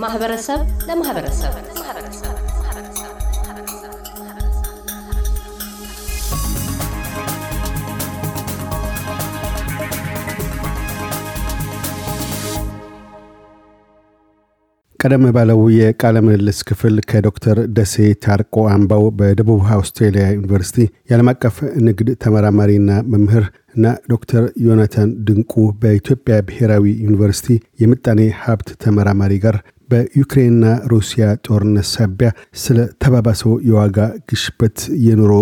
ከማህበረሰብ ለማህበረሰብ። ቀደም ባለው የቃለ ምልልስ ክፍል ከዶክተር ደሴ ታርቆ አምባው በደቡብ አውስትሬሊያ ዩኒቨርሲቲ የዓለም አቀፍ ንግድ ተመራማሪና መምህር እና ዶክተር ዮናታን ድንቁ በኢትዮጵያ ብሔራዊ ዩኒቨርሲቲ የምጣኔ ሀብት ተመራማሪ ጋር በዩክሬንና ሩሲያ ጦርነት ሳቢያ ስለ ተባባሰው የዋጋ ግሽበት የኑሮ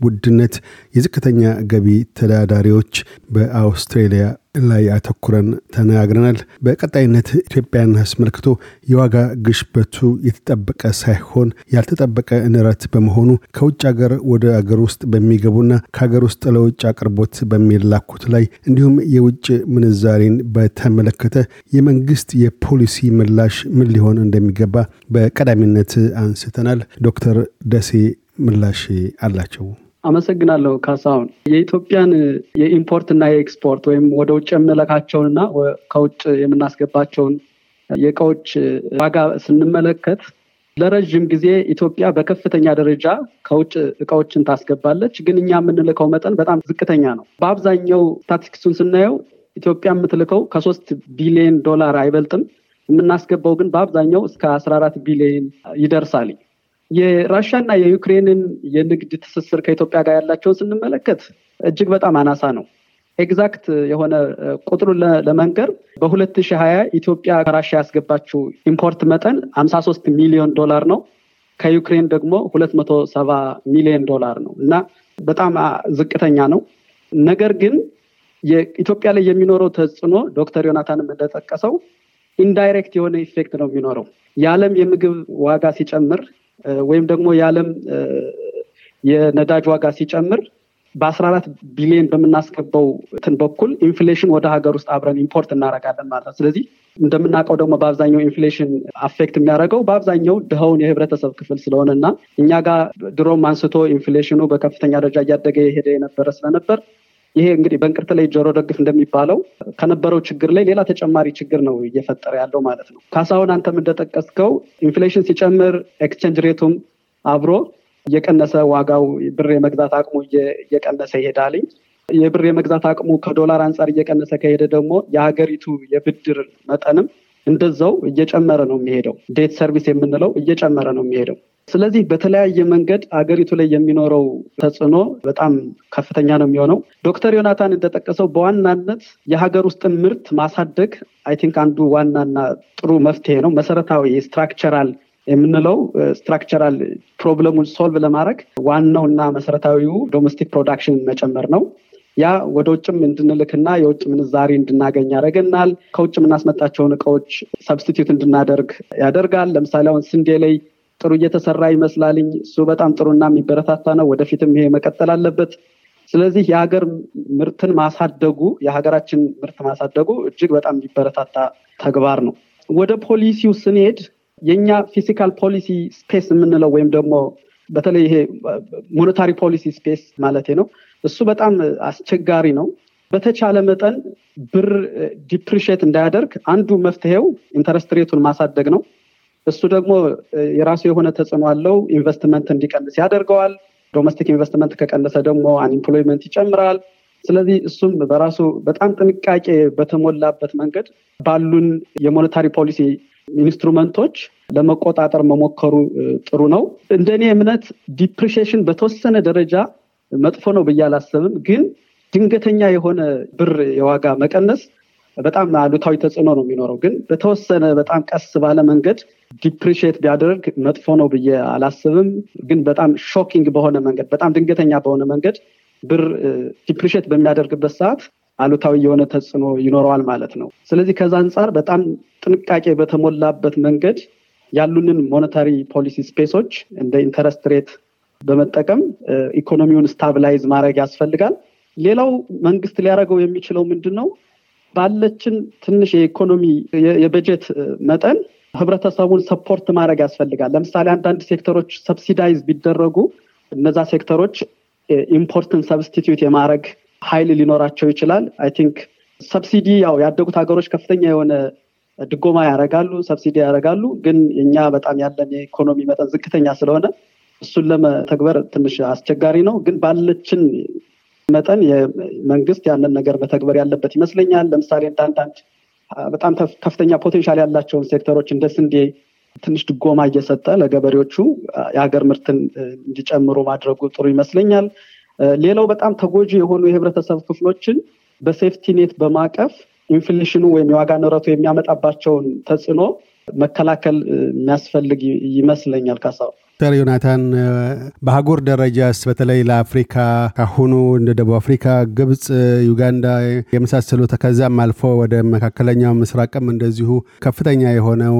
ውድነት የዝቅተኛ ገቢ ተዳዳሪዎች በአውስትሬሊያ ላይ አተኩረን ተነጋግረናል። በቀጣይነት ኢትዮጵያን አስመልክቶ የዋጋ ግሽበቱ የተጠበቀ ሳይሆን ያልተጠበቀ ንረት በመሆኑ ከውጭ ሀገር ወደ አገር ውስጥ በሚገቡና ከሀገር ውስጥ ለውጭ አቅርቦት በሚላኩት ላይ እንዲሁም የውጭ ምንዛሬን በተመለከተ የመንግስት የፖሊሲ ምላሽ ምን ሊሆን እንደሚገባ በቀዳሚነት አንስተናል። ዶክተር ደሴ ምላሽ አላቸው። አመሰግናለሁ ካሳሁን። የኢትዮጵያን የኢምፖርት እና የኤክስፖርት ወይም ወደ ውጭ የምንለካቸውንና ከውጭ የምናስገባቸውን የእቃዎች ዋጋ ስንመለከት ለረዥም ጊዜ ኢትዮጵያ በከፍተኛ ደረጃ ከውጭ እቃዎችን ታስገባለች፣ ግን እኛ የምንልከው መጠን በጣም ዝቅተኛ ነው። በአብዛኛው ስታቲስቲክሱን ስናየው ኢትዮጵያ የምትልከው ከሶስት ቢሊዮን ዶላር አይበልጥም። የምናስገባው ግን በአብዛኛው እስከ አስራ አራት ቢሊዮን ይደርሳል። የራሻና የዩክሬንን የንግድ ትስስር ከኢትዮጵያ ጋር ያላቸውን ስንመለከት እጅግ በጣም አናሳ ነው። exact የሆነ ቁጥሩን ለመንገር በሁለት ሺህ ሀያ ኢትዮጵያ ከራሻ ያስገባችው import መጠን ሀምሳ ሶስት ሚሊዮን ዶላር ነው። ከዩክሬን ደግሞ ሁለት መቶ ሰባ ሚሊዮን ዶላር ነው እና በጣም ዝቅተኛ ነው። ነገር ግን የኢትዮጵያ ላይ የሚኖረው ተጽዕኖ ዶክተር ዮናታንም እንደጠቀሰው indirect የሆነ effect ነው የሚኖረው የዓለም የምግብ ዋጋ ሲጨምር ወይም ደግሞ የዓለም የነዳጅ ዋጋ ሲጨምር በአስራ አራት ቢሊዮን በምናስገባው እንትን በኩል inflation ወደ ሀገር ውስጥ አብረን import እናደርጋለን ማለት ነው። ስለዚህ እንደምናውቀው ደግሞ በአብዛኛው inflation affect የሚያደርገው በአብዛኛው ድሃውን የህብረተሰብ ክፍል ስለሆነ እና እኛ ጋር ድሮም አንስቶ inflation ኑ በከፍተኛ ደረጃ እያደገ የሄደ የነበረ ስለነበር ይሄ እንግዲህ በእንቅርት ላይ ጆሮ ደግፍ እንደሚባለው ከነበረው ችግር ላይ ሌላ ተጨማሪ ችግር ነው እየፈጠረ ያለው ማለት ነው። ካሳሁን አንተም እንደጠቀስከው inflation ሲጨምር exchange rate ኡም አብሮ እየቀነሰ ዋጋው ብር የመግዛት አቅሙ እየቀነሰ ይሄዳልኝ። የብር የመግዛት አቅሙ ከዶላር አንጻር እየቀነሰ ከሄደ ደግሞ የሀገሪቱ የብድር መጠንም እንደዛው እየጨመረ ነው የሚሄደው። debt service የምንለው እየጨመረ ነው የሚሄደው። ስለዚህ በተለያየ መንገድ አገሪቱ ላይ የሚኖረው ተጽዕኖ በጣም ከፍተኛ ነው የሚሆነው። ዶክተር ዮናታን እንደጠቀሰው በዋናነት የሀገር ውስጥን ምርት ማሳደግ I think አንዱ ዋናና ጥሩ መፍትሄ ነው። መሰረታዊ structural የምንለው structural problem ኡን solve ለማድረግ ዋናው እና መሰረታዊው domestic production መጨመር ነው። ያ ወደ ውጭም እንድንልክና የውጭ ምንዛሪ እንድናገኝ ያደርገናል። ከውጭ የምናስመጣቸውን እቃዎች substitute እንድናደርግ ያደርጋል። ለምሳሌ አሁን ስንዴ ላይ ጥሩ እየተሰራ ይመስላልኝ። እሱ በጣም ጥሩና የሚበረታታ ነው። ወደፊትም ይሄ መቀጠል አለበት። ስለዚህ የሀገር ምርትን ማሳደጉ የሀገራችን ምርት ማሳደጉ እጅግ በጣም የሚበረታታ ተግባር ነው። ወደ ፖሊሲው ስንሄድ የእኛ fiscal policy space የምንለው ወይም ደግሞ በተለይ ይሄ monetary policy space ማለት ነው። እሱ በጣም አስቸጋሪ ነው። በተቻለ መጠን ብር depreciate እንዳያደርግ አንዱ መፍትሄው interest rate ኡን ማሳደግ ነው። እሱ ደግሞ የራሱ የሆነ ተጽዕኖ አለው። ኢንቨስትመንት እንዲቀንስ ያደርገዋል። domestic investment ከቀነሰ ደግሞ unemployment ይጨምራል። ስለዚህ እሱም በራሱ በጣም ጥንቃቄ በተሞላበት መንገድ ባሉን የ monetary policy instrument ኦች ለመቆጣጠር መሞከሩ ጥሩ ነው። እንደኔ እምነት depreciation በተወሰነ ደረጃ መጥፎ ነው ብዬ አላስብም። ግን ድንገተኛ የሆነ ብር የዋጋ መቀነስ በጣም አሉታዊ ተጽዕኖ ነው የሚኖረው። ግን በተወሰነ በጣም ቀስ ባለ መንገድ depreciate ቢያደርግ መጥፎ ነው ብዬ አላስብም። ግን በጣም shocking በሆነ መንገድ፣ በጣም ድንገተኛ በሆነ መንገድ ብር depreciate በሚያደርግበት ሰዓት አሉታዊ የሆነ ተጽዕኖ ይኖረዋል ማለት ነው። ስለዚህ ከዛ አንጻር በጣም ጥንቃቄ በተሞላበት መንገድ ያሉንን monetary policy space ኦች እንደ interest rate በመጠቀም ኢኮኖሚውን stabilize ማድረግ ያስፈልጋል። ሌላው መንግስት ሊያደርገው የሚችለው ምንድን ነው? ባለችን ትንሽ የኢኮኖሚ የበጀት መጠን ህብረተሰቡን support ማድረግ ያስፈልጋል። ለምሳሌ አንዳንድ ሴክተሮች subsidize ቢደረጉ እነዛ ሴክተሮች import ን substitute የማድረግ ኃይል ሊኖራቸው ይችላል። I think subsidy ያው ያደጉት ሀገሮች ከፍተኛ የሆነ ድጎማ ያደርጋሉ፣ subsidy ያደርጋሉ። ግን እኛ በጣም ያለን የኢኮኖሚ መጠን ዝቅተኛ ስለሆነ እሱን ለመተግበር ትንሽ አስቸጋሪ ነው። ግን ባለችን መጠን የመንግስት ያንን ነገር መተግበር ያለበት ይመስለኛል። ለምሳሌ እንደ በጣም ከፍተኛ potential ያላቸውን ሴክተሮች እንደ ስንዴ ትንሽ ድጎማ እየሰጠ ለገበሬዎቹ የሀገር ምርትን እንዲጨምሩ ማድረጉ ጥሩ ይመስለኛል። ሌላው በጣም ተጎጂ የሆኑ የህብረተሰብ ክፍሎችን በ safety net በማቀፍ inflation ኡ ወይም የዋጋ ንረቱ የሚያመጣባቸውን ተጽዕኖ መከላከል የሚያስፈልግ ይመስለኛል። ካሳሁን ዶክተር ዮናታን በአህጉር ደረጃስ በተለይ ለአፍሪካ ካሁኑ እንደ ደቡብ አፍሪካ፣ ግብፅ፣ ዩጋንዳ የመሳሰሉት ከዛም አልፎ ወደ መካከለኛው ምስራቅም እንደዚሁ ከፍተኛ የሆነው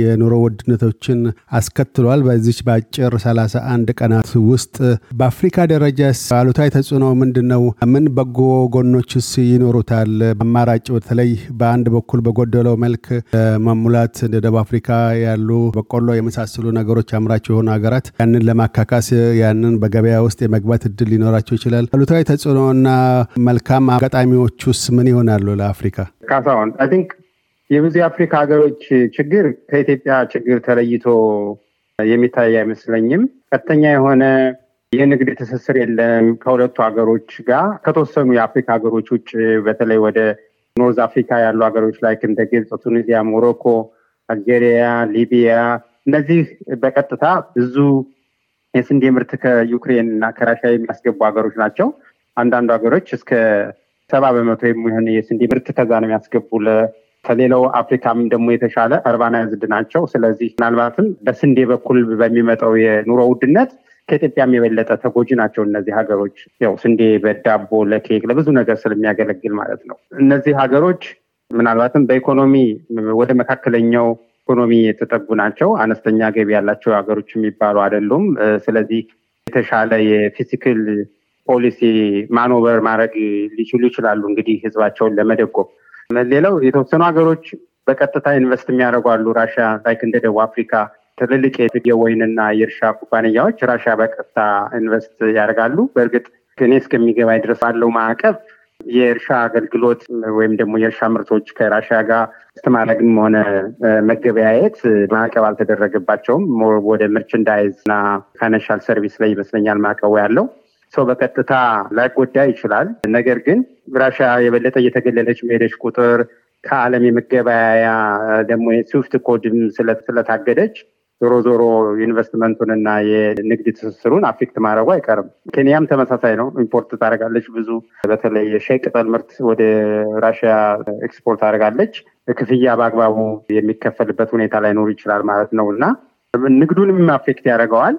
የኑሮ ውድነቶችን አስከትሏል። በዚች በአጭር ሰላሳ አንድ ቀናት ውስጥ በአፍሪካ ደረጃስ አሉታዊ ተጽዕኖ ምንድን ነው? ምን በጎ ጎኖችስ ይኖሩታል? አማራጭ በተለይ በአንድ በኩል በጎደለው መልክ መሙላት እንደ ደቡብ አፍሪካ ያሉ በቆሎ የመሳሰሉ ነገሮች አምራች የሆኑ ሀገራት ያንን ለማካካስ ያንን በገበያ ውስጥ የመግባት እድል ሊኖራቸው ይችላል። አሉታዊ ተጽዕኖና መልካም አጋጣሚዎቹስ ምን ይሆናሉ ለአፍሪካ? ካሳሁን I think የብዙ የአፍሪካ ሀገሮች ችግር ከኢትዮጵያ ችግር ተለይቶ የሚታይ አይመስለኝም። ቀጥተኛ የሆነ የንግድ ትስስር የለም ከሁለቱ ሀገሮች ጋር ከተወሰኑ የአፍሪካ ሀገሮች ውጭ በተለይ ወደ North Africa ያሉ ሀገሮች ላይ እንደ ግብፅ፣ ቱኒዚያ፣ ሞሮኮ፣ አልጄሪያ፣ ሊቢያ እነዚህ በቀጥታ ብዙ የስንዴ ምርት ከዩክሬን እና ከራሽያ የሚያስገቡ ሀገሮች ናቸው። አንዳንዱ ሀገሮች እስከ ሰባ በመቶ የሚሆን የስንዴ ምርት ከዛ ነው የሚያስገቡ። ከሌላው አፍሪካም ደግሞ የተሻለ አርባናይዝድ ናቸው። ስለዚህ ምናልባትም በስንዴ በኩል በሚመጣው የኑሮ ውድነት ከኢትዮጵያም የበለጠ ተጎጂ ናቸው እነዚህ ሀገሮች። ያው ስንዴ በዳቦ ለኬክ፣ ለብዙ ነገር ስለሚያገለግል ማለት ነው። እነዚህ ሀገሮች ምናልባትም በኢኮኖሚ ወደ መካከለኛው ኢኮኖሚ የተጠጉ ናቸው። አነስተኛ ገቢ ያላቸው ሀገሮች የሚባሉ አይደሉም። ስለዚህ የተሻለ የፊዚክል ፖሊሲ maneuver ማድረግ ሊችሉ ይችላሉ እንግዲህ ህዝባቸውን ለመደጎም። ሌላው የተወሰኑ ሀገሮች በቀጥታ invest የሚያደርጉ አሉ። ራሽያ like እንደ ደቡብ አፍሪካ ትልልቅ የወይንና የእርሻ ኩባንያዎች ራሽያ በቀጥታ invest ያደርጋሉ። በእርግጥ እኔ እስከሚገባኝ ድረስ ባለው ማዕቀብ የእርሻ አገልግሎት ወይም ደግሞ የእርሻ ምርቶች ከራሽያ ጋር ስትማረግም ሆነ መገበያየት ማዕቀብ አልተደረገባቸውም። ወደ merchandise እና financial service ላይ ይመስለኛል ማዕቀቡ ያለው ሰው በቀጥታ ላይጎዳ ይችላል። ነገር ግን ራሽያ የበለጠ እየተገለለች መሄደች ቁጥር ከዓለም የመገበያያ ደግሞ የ SWIFT code ም ስለታገደች ዞሮ ዞሮ ኢንቨስትመንቱን እና የንግድ ትስስሩን affect ማድረጉ አይቀርም። ኬንያም ተመሳሳይ ነው። import ታደርጋለች ብዙ በተለይ የሻይ ቅጠል ምርት ወደ ራሽያ ኤክስፖርት ታደርጋለች። ክፍያ በአግባቡ የሚከፈልበት ሁኔታ ላይኖር ይችላል ማለት ነው እና ንግዱንም affect ያደርገዋል።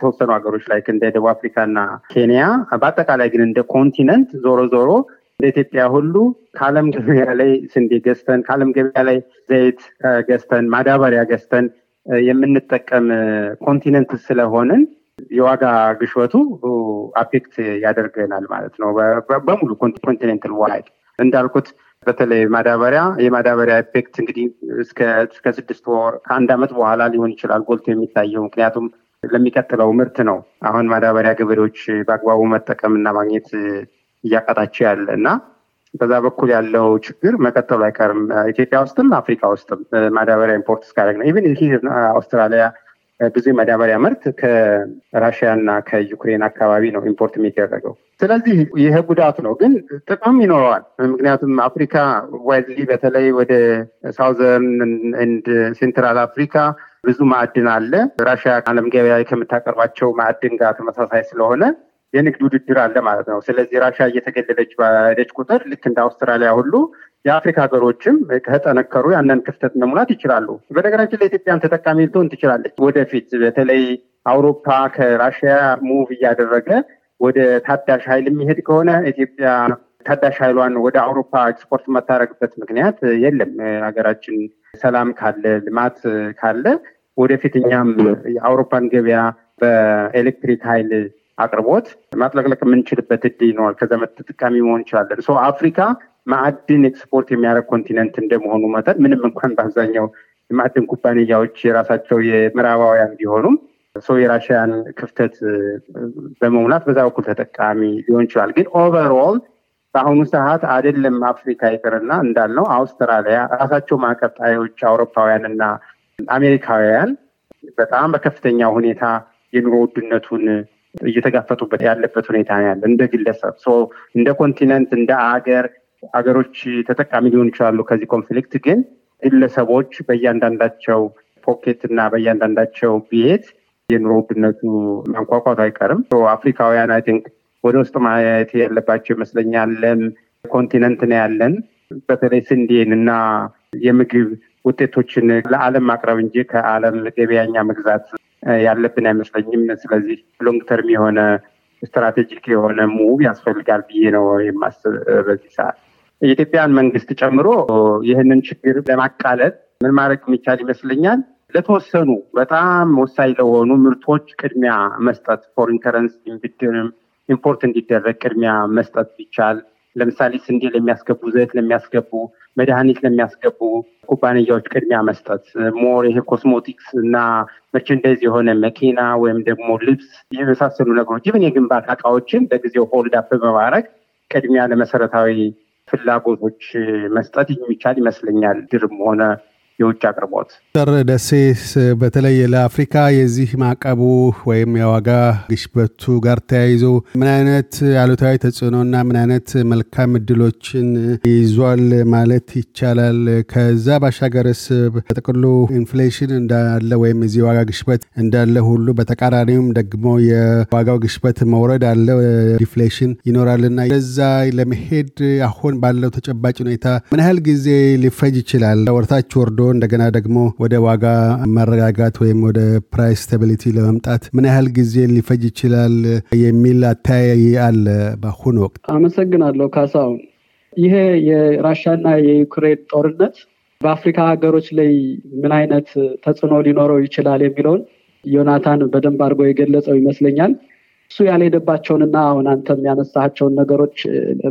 ተወሰኑ ሀገሮች ላይ እንደ ደቡብ አፍሪካ እና ኬንያ፣ በአጠቃላይ ግን እንደ continent ዞሮ ዞሮ እንደ ኢትዮጵያ ሁሉ ከዓለም ገበያ ላይ ስንዴ ገዝተን ከዓለም ገበያ ላይ ዘይት ገዝተን ማዳበሪያ ገዝተን የምንጠቀም continent ስለሆንን የዋጋ ግሽበቱ affect ያደርገናል ማለት ነው። በሙሉ continental wide እንዳልኩት በተለይ ማዳበሪያ የማዳበሪያ effect እንግዲህ እስከ ስድስት ወር ከአንድ ዓመት በኋላ ሊሆን ይችላል ጎልቶ የሚታየው ምክንያቱም ለሚቀጥለው ምርት ነው። አሁን ማዳበሪያ ገበሬዎች በአግባቡ መጠቀም እና ማግኘት እያቃታቸው ያለ እና በዛ በኩል ያለው ችግር መቀጠሉ አይቀርም። ኢትዮጵያ ውስጥም አፍሪካ ውስጥም ማዳበሪያ import እስካደረግ ነው። even አውስትራሊያ ብዙ የማዳበሪያ ምርት ከራሽያ እና ከዩክሬን አካባቢ ነው import የሚደረገው። ስለዚህ ይሄ ጉዳቱ ነው፣ ግን ጥቅም ይኖረዋል። ምክንያቱም አፍሪካ widely በተለይ ወደ Southern and Central Africa ብዙ ማዕድን አለ። ራሽያ ዓለም ገበያ ከምታቀርባቸው ማዕድን ጋር ተመሳሳይ ስለሆነ የንግድ ውድድር አለ ማለት ነው። ስለዚህ ራሻ እየተገለለች ባለች ቁጥር ልክ እንደ አውስትራሊያ ሁሉ የአፍሪካ ሀገሮችም ከጠነከሩ ያንን ክፍተት መሙላት ይችላሉ። በነገራችን ላይ ኢትዮጵያም ተጠቃሚ ልትሆን ትችላለች ወደፊት በተለይ አውሮፓ ከራሽያ move እያደረገ ወደ ታዳሽ ኃይል የሚሄድ ከሆነ ኢትዮጵያ ታዳሽ ኃይሏን ወደ አውሮፓ ኤክስፖርት የማታደረግበት ምክንያት የለም። ሀገራችን ሰላም ካለ ልማት ካለ ወደፊት እኛም የአውሮፓን ገበያ በኤሌክትሪክ ኃይል አቅርቦት ማጥለቅለቅ የምንችልበት እድል ይኖራል። ከዛ ተጠቃሚ መሆን እንችላለን። so አፍሪካ ማዕድን ኤክስፖርት የሚያደርግ continent እንደመሆኑ መጠን ምንም እንኳን በአብዛኛው የማዕድን ኩባንያዎች የራሳቸው የምዕራባውያን ቢሆኑም ሰው የራሽያን ክፍተት በመሙላት በዛ በኩል ተጠቃሚ ሊሆን ይችላል። ግን overall በአሁኑ ሰዓት አይደለም አፍሪካ ይቅርና እንዳልነው አውስትራሊያ ራሳቸው ማዕቀብ ጣዮች አውሮፓውያን እና አሜሪካውያን በጣም በከፍተኛ ሁኔታ የኑሮ ውድነቱን እየተጋፈጡበት ያለበት ሁኔታ ያለ እንደ ግለሰብ እንደ continent እንደ አገር አገሮች ተጠቃሚ ሊሆኑ ይችላሉ ከዚህ conflict ግን ግለሰቦች በእያንዳንዳቸው pocket እና በእያንዳንዳቸው ቤት የኑሮ ውድነቱ ማንኳኳቱ አይቀርም። አፍሪካውያን I think ወደ ውስጥ ማየት ያለባቸው ይመስለኛል። continent ነው ያለን። በተለይ ስንዴን እና የምግብ ውጤቶችን ለዓለም ማቅረብ እንጂ ከዓለም ገበያ መግዛት ያለብን አይመስለኝም። ስለዚህ long term የሆነ strategic የሆነ move ያስፈልጋል ብዬ ነው የማስብ በዚህ ሰዓት የኢትዮጵያን መንግስት ጨምሮ ይህንን ችግር ለማቃለል ምን ማድረግ የሚቻል ይመስለኛል ለተወሰኑ በጣም ወሳኝ ለሆኑ ምርቶች ቅድሚያ መስጠት foreign currency ብድርም import እንዲደረግ ቅድሚያ መስጠት ቢቻል ለምሳሌ ስንዴ ለሚያስገቡ፣ ዘይት ለሚያስገቡ፣ መድኃኒት ለሚያስገቡ ኩባንያዎች ቅድሚያ መስጠት more ይሄ ኮስሞቲክስ እና merchandise የሆነ መኪና ወይም ደግሞ ልብስ የመሳሰሉ ነገሮች ይብን የግንባታ እቃዎችን ለጊዜው hold up በማድረግ ቅድሚያ ለመሰረታዊ ፍላጎቶች መስጠት የሚቻል ይመስለኛል። ብድርም ሆነ የውጭ አቅርቦት። ዶክተር ደሴስ በተለይ ለአፍሪካ የዚህ ማዕቀቡ ወይም የዋጋ ግሽበቱ ጋር ተያይዞ ምን አይነት አሉታዊ ተጽዕኖና ምን አይነት መልካም እድሎችን ይዟል ማለት ይቻላል? ከዛ ባሻገርስ በጥቅሉ inflation እንዳለ ወይም የዚህ ዋጋ ግሽበት እንዳለ ሁሉ በተቃራኒውም ደግሞ የዋጋው ግሽበት መውረድ አለ፣ deflation ይኖራልና ለዛ ለመሄድ አሁን ባለው ተጨባጭ ሁኔታ ምን ያህል ጊዜ ሊፈጅ ይችላል? ወደታች ወርዶ እንደገና ደግሞ ወደ ዋጋ መረጋጋት ወይም ወደ price stability ለመምጣት ምን ያህል ጊዜ ሊፈጅ ይችላል የሚል አተያይ አለ በአሁኑ ወቅት? አመሰግናለሁ ካሳሁን። ይሄ የራሻና የዩክሬን ጦርነት በአፍሪካ ሀገሮች ላይ ምን አይነት ተጽዕኖ ሊኖረው ይችላል የሚለውን ዮናታን በደንብ አድርጎ የገለጸው ይመስለኛል። እሱ ያልሄደባቸውንና አሁን አንተም ያነሳቸውን ነገሮች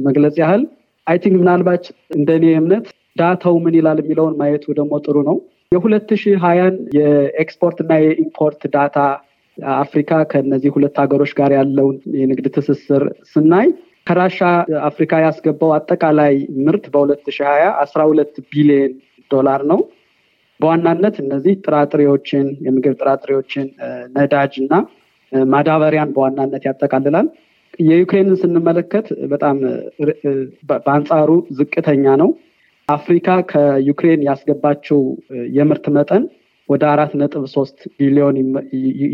መግለጽ ያህል I think ምናልባት እንደኔ እምነት data ው ምን ይላል የሚለውን ማየቱ ደግሞ ጥሩ ነው። የሁለት ሺህ ሀያን የኤክስፖርት እና የ import data አፍሪካ ከነዚህ ሁለት ሀገሮች ጋር ያለውን የንግድ ትስስር ስናይ ከራሻ አፍሪካ ያስገባው አጠቃላይ ምርት በሁለት ሺህ ሀያ አስራ ሁለት ቢሊዮን ዶላር ነው። በዋናነት እነዚህ ጥራጥሬዎችን፣ የምግብ ጥራጥሬዎችን፣ ነዳጅ እና ማዳበሪያን በዋናነት ያጠቃልላል። የዩክሬንን ስንመለከት በጣም በአንጻሩ ዝቅተኛ ነው። አፍሪካ ከዩክሬን ያስገባችው የምርት መጠን ወደ አራት ነጥብ ሶስት ቢሊዮን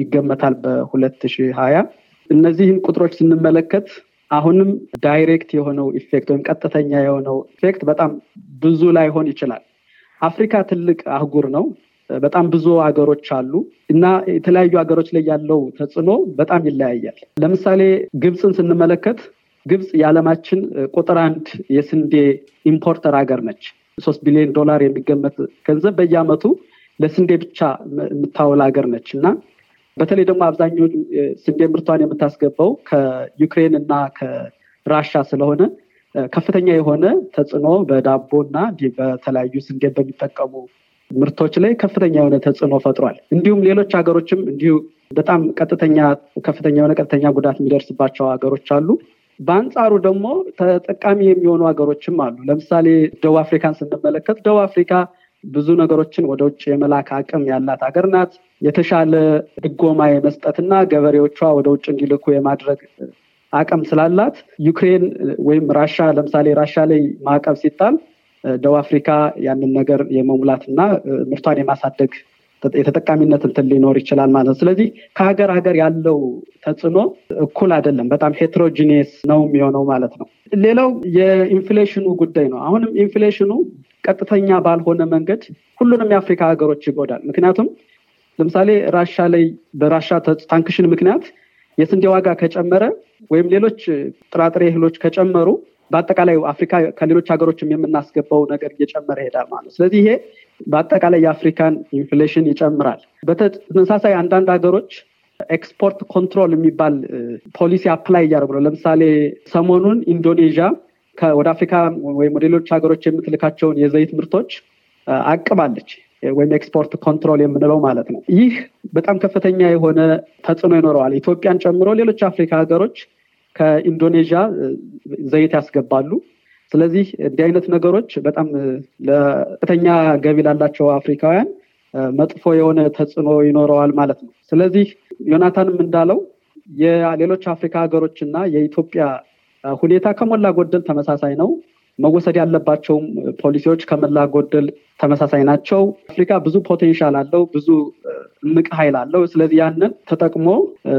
ይገመታል በሁለት ሺህ ሀያ እነዚህን ቁጥሮች ስንመለከት አሁንም direct የሆነው effect ወይም ቀጥተኛ የሆነው effect በጣም ብዙ ላይሆን ይችላል። አፍሪካ ትልቅ አህጉር ነው። በጣም ብዙ ሀገሮች አሉ እና የተለያዩ ሀገሮች ላይ ያለው ተጽዕኖ በጣም ይለያያል። ለምሳሌ ግብፅን ስንመለከት ግብፅ የዓለማችን ቁጥር አንድ የስንዴ importer ሀገር ነች። ሶስት ቢሊዮን ዶላር የሚገመት ገንዘብ በየአመቱ ለስንዴ ብቻ የምታውል ሀገር ነች እና በተለይ ደግሞ አብዛኛው ስንዴ ምርቷን የምታስገባው ከዩክሬን እና ከራሻ ስለሆነ ከፍተኛ የሆነ ተጽዕኖ በዳቦ እና በተለያዩ ስንዴ በሚጠቀሙ ምርቶች ላይ ከፍተኛ የሆነ ተጽዕኖ ፈጥሯል። እንዲሁም ሌሎች ሀገሮችም እንዲሁ በጣም ቀጥተኛ ከፍተኛ የሆነ ቀጥተኛ ጉዳት የሚደርስባቸው ሀገሮች አሉ። በአንጻሩ ደግሞ ተጠቃሚ የሚሆኑ ሀገሮችም አሉ። ለምሳሌ ደቡብ አፍሪካን ስንመለከት ደቡብ አፍሪካ ብዙ ነገሮችን ወደ ውጭ የመላክ አቅም ያላት ሀገር ናት። የተሻለ ድጎማ የመስጠትና ገበሬዎቿ ወደ ውጭ እንዲልኩ የማድረግ አቅም ስላላት ዩክሬን ወይም ራሻ ለምሳሌ ራሻ ላይ ማዕቀብ ሲጣል ደቡብ አፍሪካ ያንን ነገር የመሙላትና ምርቷን የማሳደግ የተጠቃሚነት እንትን ሊኖር ይችላል ማለት ነው። ስለዚህ ከሀገር ሀገር ያለው ተጽዕኖ እኩል አይደለም። በጣም heterogeneous ነው የሚሆነው ማለት ነው። ሌላው የ inflation ኡ ጉዳይ ነው። አሁንም inflation ኡ ቀጥተኛ ባልሆነ መንገድ ሁሉንም የአፍሪካ ሀገሮች ይጎዳል። ምክንያቱም ለምሳሌ ራሻ ላይ በራሻ sanction ምክንያት የስንዴ ዋጋ ከጨመረ ወይም ሌሎች ጥራጥሬ እህሎች ከጨመሩ በአጠቃላይ አፍሪካ ከሌሎች ሀገሮችም የምናስገባው ነገር እየጨመረ ይሄዳል ማለት ስለዚህ ይሄ በአጠቃላይ የአፍሪካን inflation ይጨምራል። በተመሳሳይ አንዳንድ ሀገሮች export control የሚባል ፖሊሲ apply እያደረጉ ነው። ለምሳሌ ሰሞኑን ኢንዶኔዥያ ወደ አፍሪካ ወይም ወደ ሌሎች ሀገሮች የምትልካቸውን የዘይት ምርቶች አቅባለች ወይም export control የምንለው ማለት ነው። ይህ በጣም ከፍተኛ የሆነ ተጽዕኖ ይኖረዋል። ኢትዮጵያን ጨምሮ ሌሎች አፍሪካ ሀገሮች ከኢንዶኔዥያ ዘይት ያስገባሉ። ስለዚህ እንዲህ አይነት ነገሮች በጣም ለከፍተኛ ገቢ ላላቸው አፍሪካውያን መጥፎ የሆነ ተጽዕኖ ይኖረዋል ማለት ነው። ስለዚህ ዮናታንም እንዳለው የሌሎች አፍሪካ ሀገሮች እና የኢትዮጵያ ሁኔታ ከሞላ ጎደል ተመሳሳይ ነው። መወሰድ ያለባቸውም ፖሊሲዎች ከሞላ ጎደል ተመሳሳይ ናቸው። አፍሪካ ብዙ potential አለው፣ ብዙ እምቅ ኃይል አለው። ስለዚህ ያንን ተጠቅሞ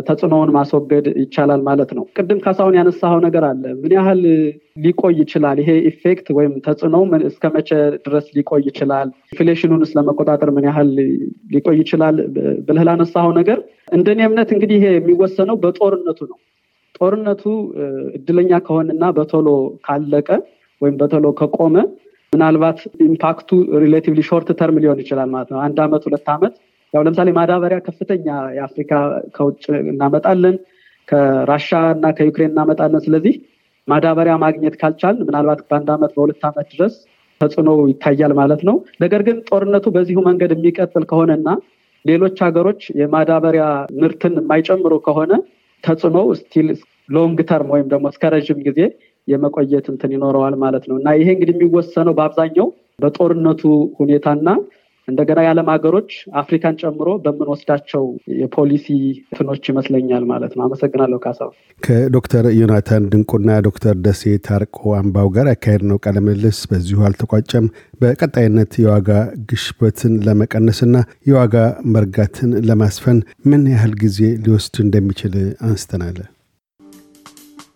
ተጽዕኖውን ማስወገድ ይቻላል ማለት ነው። ቅድም ካሳሁን ያነሳው ነገር አለ። ምን ያህል ሊቆይ ይችላል? ይሄ effect ወይም ተጽዕኖ እስከ መቼ ድረስ ሊቆይ ይችላል? inflation ኑንስ ለመቆጣጠር ምን ያህል ሊቆይ ይችላል ብለህ ላነሳው ነገር እንደኔ እምነት እንግዲህ ይሄ የሚወሰነው በጦርነቱ ነው። ጦርነቱ እድለኛ ከሆነና በቶሎ ካለቀ ወይም በቶሎ ከቆመ ምናልባት impact ኡ relatively short term ሊሆን ይችላል ማለት ነው። አንድ አመት ሁለት አመት ያው ለምሳሌ ማዳበሪያ ከፍተኛ የአፍሪካ ከውጭ እናመጣለን፣ ከራሻ እና ከዩክሬን እናመጣለን። ስለዚህ ማዳበሪያ ማግኘት ካልቻል ምናልባት በአንድ አመት በሁለት አመት ድረስ ተጽዕኖ ይታያል ማለት ነው። ነገር ግን ጦርነቱ በዚሁ መንገድ የሚቀጥል ከሆነና ሌሎች ሀገሮች የማዳበሪያ ምርትን የማይጨምሩ ከሆነ ተጽዕኖ still long term ወይም ደግሞ እስከ ረዥም ጊዜ የመቆየት እንትን ይኖረዋል ማለት ነው እና ይሄ እንግዲህ የሚወሰነው በአብዛኛው በጦርነቱ ሁኔታና እንደገና የዓለም ሀገሮች አፍሪካን ጨምሮ በምንወስዳቸው የፖሊሲ ትኖች ይመስለኛል ማለት ነው። አመሰግናለሁ ካሳው። ከዶክተር ዮናታን ድንቁና ዶክተር ደሴ ታርቆ አምባው ጋር ያካሄድ ነው ቃለ በዚሁ አልተቋጨም። በቀጣይነት የዋጋ ግሽበትን ለመቀነስና የዋጋ መርጋትን ለማስፈን ምን ያህል ጊዜ ሊወስድ እንደሚችል አንስተናል።